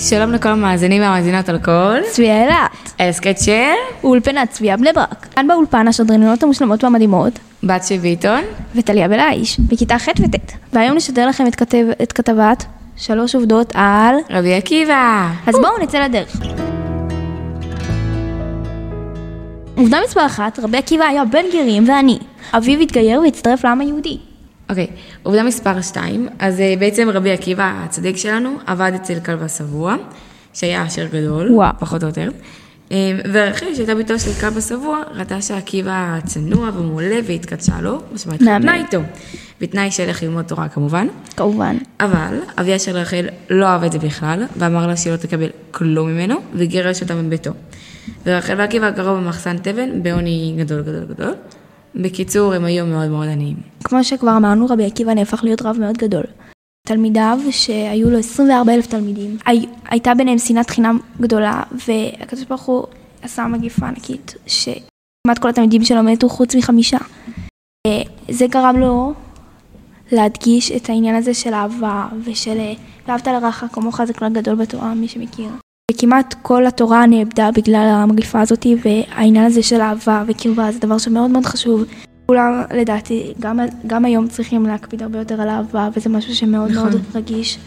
שלום לכל המאזינים והמאזינות על כל. צביה אילת. הסכת של אולפנת צביה בני ברק. כאן באולפן השדרניות המושלמות והמדהימות. בת של ביטון. וטליה בלעיש, בכיתה ח' וט'. והיום נשדר לכם את, כתב, את כתבת שלוש עובדות על... רבי עקיבא. אז בואו נצא לדרך. עובדה מספר אחת, רבי עקיבא היה בן גרים ואני. אביו התגייר והצטרף לעם היהודי. אוקיי, עובדה מספר 2, אז אה, בעצם רבי עקיבא הצדיק שלנו עבד אצל כלבא שבוע, שהיה עשיר גדול, וואו. פחות או יותר. אה, ורחל, שהייתה ביתו של כלבא שבוע, ראתה שעקיבא צנוע ומעולה והתקדשה לו, משמע. התחתנה איתו. בתנאי שילך ללמוד תורה כמובן. כמובן. אבל אביה של רחל לא אהב את זה בכלל, ואמר לה שהיא לא תקבל כלום ממנו, וגירש אותה מביתו. ורחל ועקיבא גרו במחסן תבן בעוני גדול גדול גדול. בקיצור, הם היו מאוד מאוד עניים. כמו שכבר אמרנו, רבי עקיבא נהפך להיות רב מאוד גדול. תלמידיו, שהיו לו 24 אלף תלמידים, הי, הייתה ביניהם שנאת חינם גדולה, והקדוש ברוך הוא עשה מגיפה ענקית, שכמעט כל התלמידים שלו מתו חוץ מחמישה. זה גרם לו להדגיש את העניין הזה של אהבה, ושל אה, ואהבת לרעך כמוך זה כלל גדול בתורה, מי שמכיר. וכמעט כל התורה נאבדה בגלל המגפה הזאת, והעניין הזה של אהבה וקרבה זה דבר שמאוד מאוד חשוב. כולם לדעתי גם, גם היום צריכים להקפיד הרבה יותר על אהבה וזה משהו שמאוד נכון. מאוד רגיש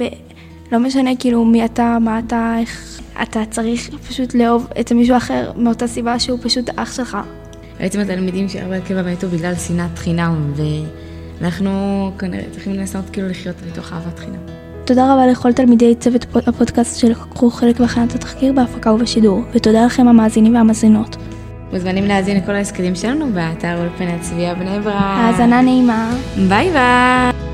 ולא משנה כאילו מי אתה, מה אתה, איך אתה צריך פשוט לאהוב את מישהו אחר מאותה סיבה שהוא פשוט אח שלך. בעצם התלמידים של רבי עקיבא מתו בגלל שנאת חינם, ואנחנו כנראה צריכים לנסות כאילו לחיות מתוך אהבת חינם. תודה רבה לכל תלמידי צוות פוד- הפודקאסט שלקחו חלק בהכנת התחקיר בהפקה ובשידור ותודה לכם המאזינים והמאזינות. מוזמנים להאזין לכל ההסכמים שלנו באתר אולפנת צביה בני ברק. האזנה נעימה. ביי ביי.